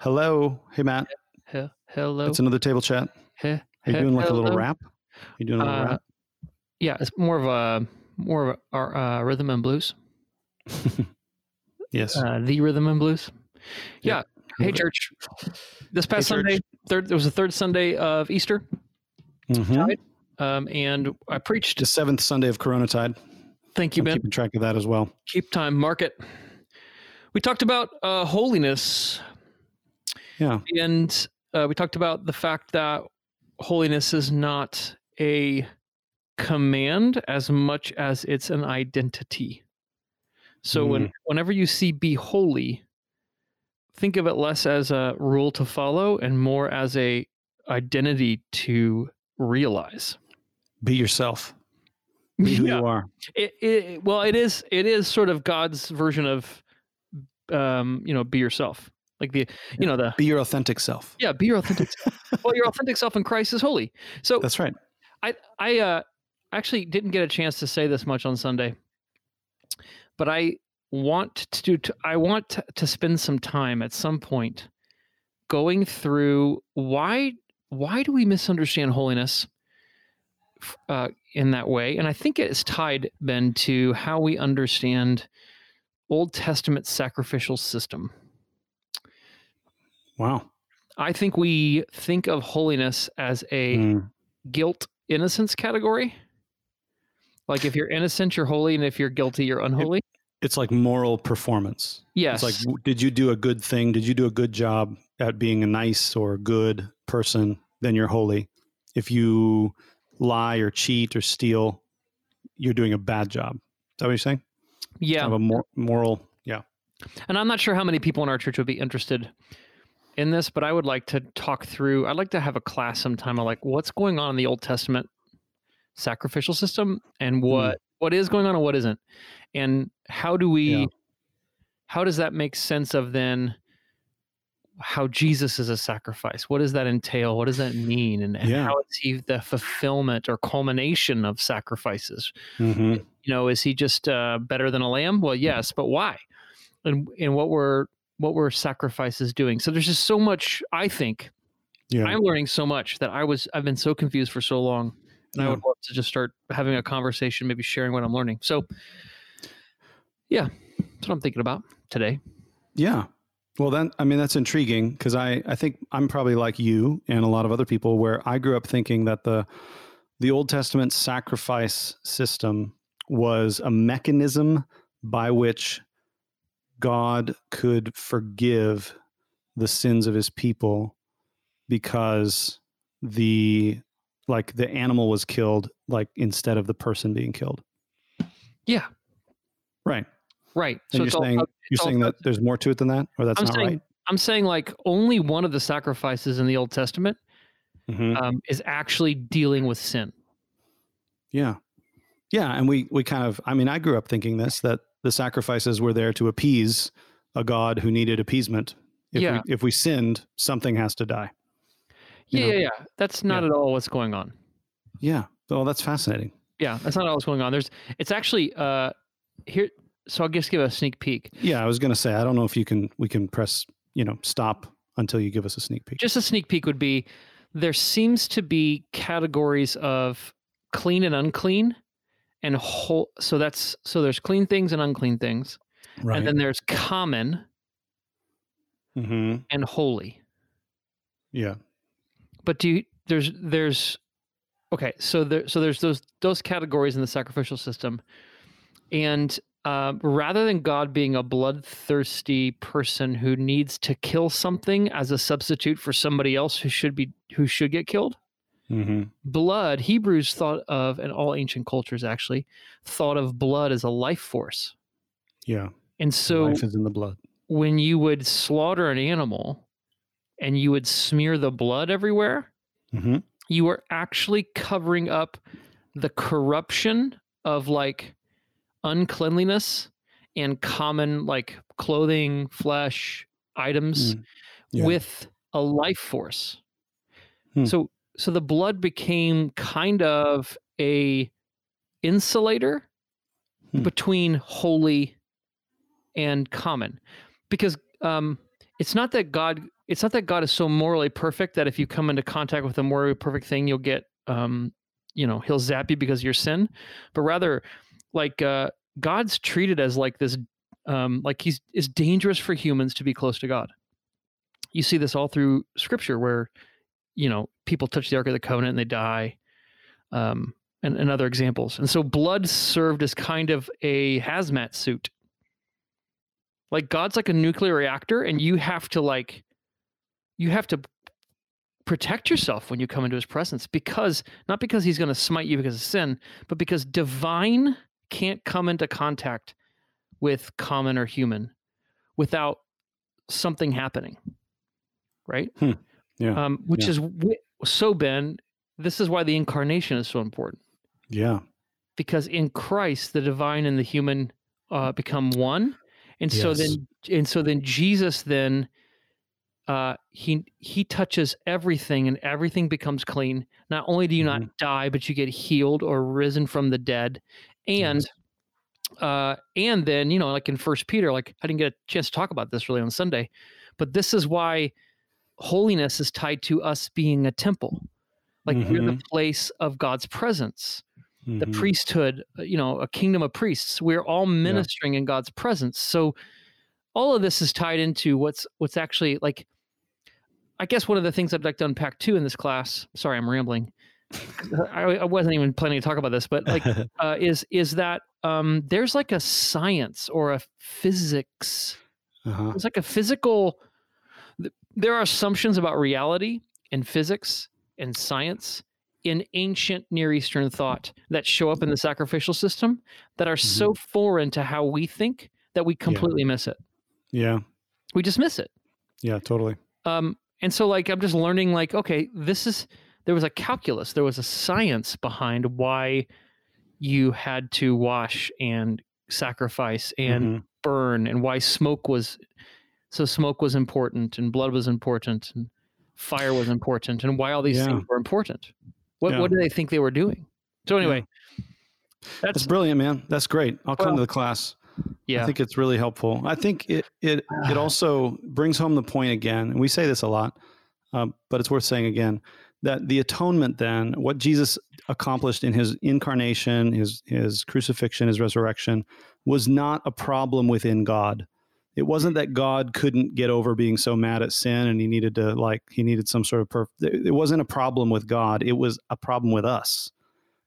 Hello. Hey, Matt. He- hello. It's another table chat. He- Are you doing like a little hello. rap? You doing a little Uh, rap? Yeah, it's more of a more of a, uh, rhythm and blues. Yes. Uh, the rhythm and blues. Yeah. Hey, church. This past Hey, church. Sunday, third. There was the third Sunday of Easter, Mm-hmm. um, and I preached. The seventh Sunday of Corona Tide. Thank you, I'm Ben. keeping track of that as well. Keep time. Mark it. We talked about uh, holiness, Yeah. and uh, we talked about the fact that holiness is not a command as much as it's an identity. So when whenever you see be holy, think of it less as a rule to follow and more as a identity to realize. Be yourself. Be who Yeah. you are. It, it, well, it is it is sort of God's version of um, you know, be yourself. Like the you know the Be your authentic self. yeah, be your authentic self. Well, your authentic self in Christ is holy. So That's right. I I uh actually didn't get a chance to say this much on Sunday, but I want to do. I want to, to spend some time at some point going through why why do we misunderstand holiness uh, in that way, and I think it is tied Ben to how we understand Old Testament sacrificial system. Wow. I think we think of holiness as a Mm. guilt innocence category. Like if you're innocent, you're holy, and if you're guilty, you're unholy. It's like moral performance. yes. It's like, did you do a good thing? Did you do a good job at being a nice or a good person? Then you're holy. If you lie or cheat or steal, you're doing a bad job. Is that what you're saying? yeah. Kind of a mor- moral. Yeah. And I'm not sure how many people in our church would be interested in this, but I would like to talk through. I'd like to have a class sometime on like what's going on in the Old Testament sacrificial system and what what is going on and what isn't, and how do we, Yeah. how does that make sense of then how Jesus is a sacrifice? What does that entail? What does that mean? And, and Yeah. how is he the fulfillment or culmination of sacrifices? hmm you know is he just uh, better than a lamb well yes but why and and what were what were sacrifices doing so there's just so much i think Yeah. i'm learning so much that i was i've been so confused for so long and i would love to just start having a conversation maybe sharing what i'm learning so yeah that's what i'm thinking about today Yeah. Well, then, I mean, that's intriguing because I, I think I'm probably like you and a lot of other people where I grew up thinking that the, the Old Testament sacrifice system was a mechanism by which God could forgive the sins of his people because the, like the animal was killed, like instead of the person being killed. yeah Right. right And it's you're saying, it's you're all saying that there's more to it than that, or that's I'm not saying right. i'm saying like only one of the sacrifices in the old testament Mhm. um, is actually dealing with sin Yeah. Yeah. And we, we kind of, I mean, I grew up thinking this that the sacrifices were there to appease a God who needed appeasement. If, Yeah. we, if we sinned, something has to die. Yeah yeah yeah that's not Yeah. at all what's going on Yeah. Well, that's fascinating. Yeah, that's not all that's going on. There's it's actually uh here so I'll just give a sneak peek. Yeah. I was going to say, I don't know if you can, we can press, you know, stop until you give us a sneak peek. Just a sneak peek would be there seems to be categories of clean and unclean and whole so that's so there's clean things and unclean things. right. And then there's common hmm and holy. Yeah. But do you there's there's okay, so there so there's those those categories in the sacrificial system. And um, rather than God being a bloodthirsty person who needs to kill something as a substitute for somebody else who should be who should get killed, hmm blood Hebrews thought of, and all ancient cultures actually thought of blood as a life force. Yeah. And so Life is in the blood. when you would slaughter an animal and you would smear the blood everywhere, hmm you were actually covering up the corruption of like uncleanliness and common like clothing, flesh, items Mm, yeah. with a life force. Hmm. So so the blood became kind of a insulator Hmm. between holy and common because um it's not that God it's not that God is so morally perfect that if you come into contact with a morally perfect thing, you'll get, um, you know, he'll zap you because of your sin, but rather, like uh, God's treated as like this, um, like he's is dangerous for humans to be close to God. You see this all through Scripture, where you know people touch the Ark of the Covenant and they die, um, and, and other examples. And so blood served as kind of a hazmat suit. Like God's like a nuclear reactor, and you have to like you have to protect yourself when you come into his presence because not because he's going to smite you because of sin, but because divine can't come into contact with common or human without something happening. Right? Hmm. Yeah. Um, which Yeah. is so, Ben, this is why the incarnation is so important yeah. because in Christ, the divine and the human uh, become one. And so then, and so then Jesus then uh, he he touches everything and everything becomes clean. Not only do you not Mm-hmm. die, but you get healed or risen from the dead, and uh, and then you know, like in First Peter, like I didn't get a chance to talk about this really on Sunday, but this is why holiness is tied to us being a temple, like we're the place of God's presence the Mhm. priesthood, uh, you know, a kingdom of priests. We're all ministering in God's presence. So all of this is tied into what's what's actually like I guess one of the things I'd like to unpack too in this class. Sorry, I'm rambling. I, I wasn't even planning to talk about this, but like uh, is is that um, there's like a science or a physics uh-huh. it's like a physical th- there are assumptions about reality and physics and science in ancient near eastern thought that show up in the sacrificial system that are so foreign to how we think that we completely miss it Yeah. we just miss it Yeah. Totally. um, and so like i'm just learning like okay this is there was a calculus there was a science behind why you had to wash and sacrifice and Mhm. burn and why smoke was so smoke was important and blood was important and fire was important and why all these Yeah. things were important what Yeah. what do they think they were doing so anyway That's that's brilliant, man. That's great. I'll come Well, to the class. yeah I think it's really helpful. I think it it it also brings home the point again, and we say this a lot, um, but it's worth saying again that the atonement, then, what Jesus accomplished in his incarnation, his his crucifixion, his resurrection, was not a problem within God. It wasn't that God couldn't get over being so mad at sin and he needed to like he needed some sort of perf- it wasn't a problem with God. It was a problem with us.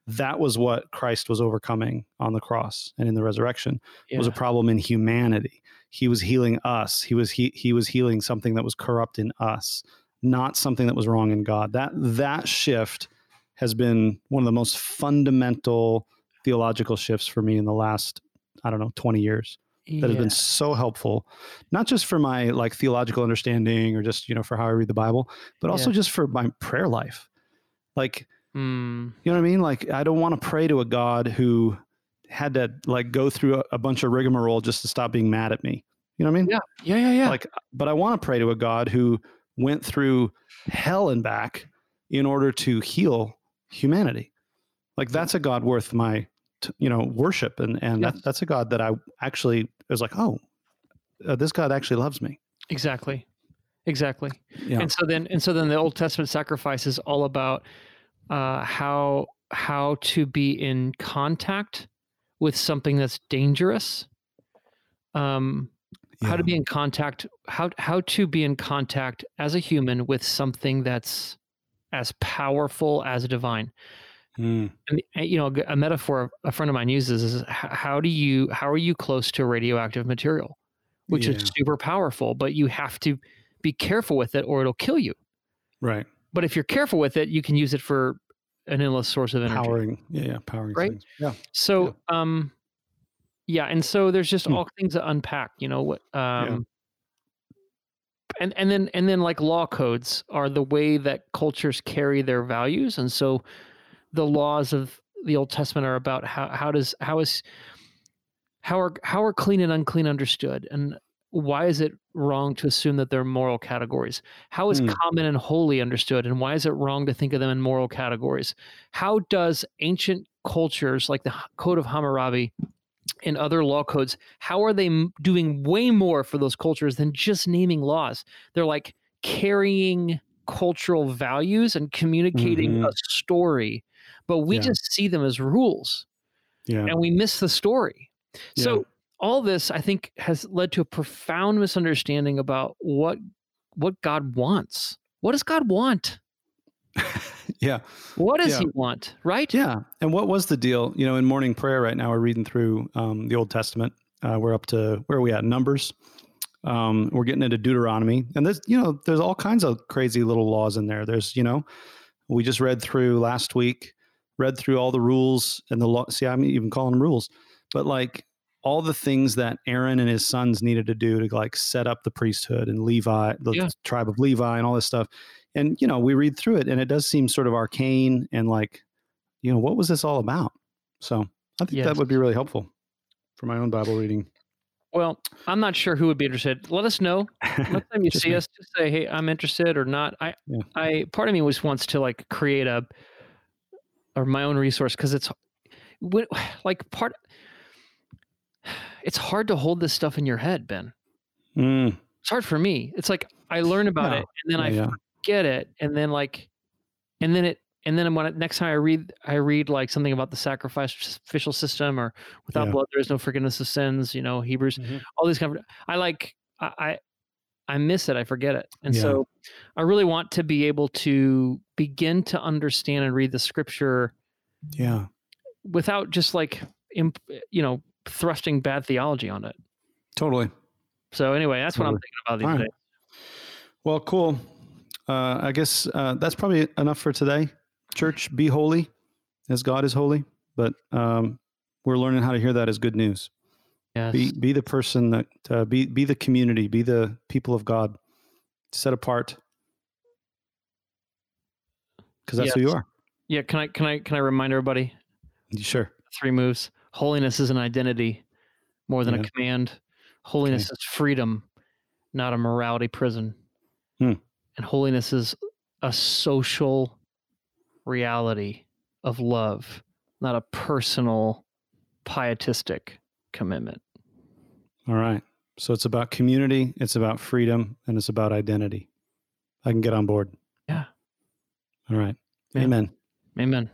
Mm-hmm. That was what Christ was overcoming on the cross and in the resurrection It was a problem in humanity. He was healing us. He was he, he was healing something that was corrupt in us, not something that was wrong in God. That that shift has been one of the most fundamental theological shifts for me in the last I don't know 20 years. That has been so helpful, not just for my like theological understanding or just you know for how I read the Bible, but also Yeah. just for my prayer life. Like Mm, you know what I mean? Like, I don't want to pray to a God who had to like go through a, a bunch of rigmarole just to stop being mad at me. You know what I mean? yeah yeah yeah yeah Like, but I want to pray to a God who went through hell and back in order to heal humanity. Like, that's a God worth my, t- you know, worship, and and Yeah. that, that's a God that I actually was like, oh, uh, this God actually loves me. exactly. Exactly. Yeah. and so then and so then the old testament sacrifice is all about uh how how to be in contact with something that's dangerous. Um how to be in contact how how to be in contact as a human with something that's as powerful as divine Mm, and uh, you know a metaphor a friend of mine uses is how do you how are you close to radioactive material which Yeah. is super powerful but you have to be careful with it or it'll kill you right. but if you're careful with it you can use it for an endless source of energy Powering. Yeah. Yeah. Powering Right? things. Yeah. so um yeah and so there's just Hmm. all things to unpack you know what um and and then and then like law codes are the way that cultures carry their values and so the laws of the old testament are about how how does how is how are how are clean and unclean understood? And why is it wrong to assume that they're moral categories? How is Hmm. common and holy understood? And why is it wrong to think of them in moral categories? How does ancient cultures like the code of hammurabi and other law codes how are they doing way more for those cultures than just naming laws? They're like carrying cultural values and communicating Mhm. a story, but we Yeah. just see them as rules Yeah. and we miss the story. Yeah. So all this, I think, has led to a profound misunderstanding about what what God wants. What does God want? yeah. What does Yeah. He want? Right? Yeah. And what was the deal? You know, in morning prayer right now, we're reading through um, the Old Testament. Uh, we're up to where are we at? Numbers. Um, we're getting into Deuteronomy, and there's you know there's all kinds of crazy little laws in there. There's you know, we just read through last week, read through all the rules and the law. See, I'm even calling them rules, but like all the things that Aaron and his sons needed to do to like set up the priesthood and Levi, the Yeah. tribe of Levi, and all this stuff. And you know, we read through it, and it does seem sort of arcane and like you know, what was this all about? So I think Yes. that would be really helpful for my own Bible reading. Well, I'm not sure who would be interested. Let us know. Next time you see me. us, just say, "Hey, I'm interested" or not. I, Yeah. I, part of me just wants to like create a, or my own resource because it's, when, like part. It's hard to hold this stuff in your head, Ben. Mm, It's hard for me. It's like I learn about Yeah. it and then I yeah, forget it, and then like, and then it, and then when it, next time I read, I read like something about the sacrificial system or without Yeah. blood there is no forgiveness of sins. You know, Hebrews Mhm. all these kind of I like I I, miss it, I forget it. And Yeah. so I really want to be able to begin to understand and read the scripture yeah. without just like imp, you know thrusting bad theology on it. Totally. So anyway, that's what I'm thinking about these right. days. Well, cool. Uh, I guess uh, that's probably enough for today. Church, be holy as God is holy. But um, we're learning how to hear that as good news. Yes. Be be the person that uh, be be the community. Be the people of God, set apart. Because that's who you are. yeah, can I can I can I remind everybody Sure. three moves. Holiness is an identity more than Yeah. a command. Holiness is freedom, not a morality prison. Hmm. And holiness is a social reality of love, not a personal pietistic commitment. All right. So it's about community, it's about freedom, and it's about identity. I can get on board. Yeah. All right. Yeah. Amen. Amen.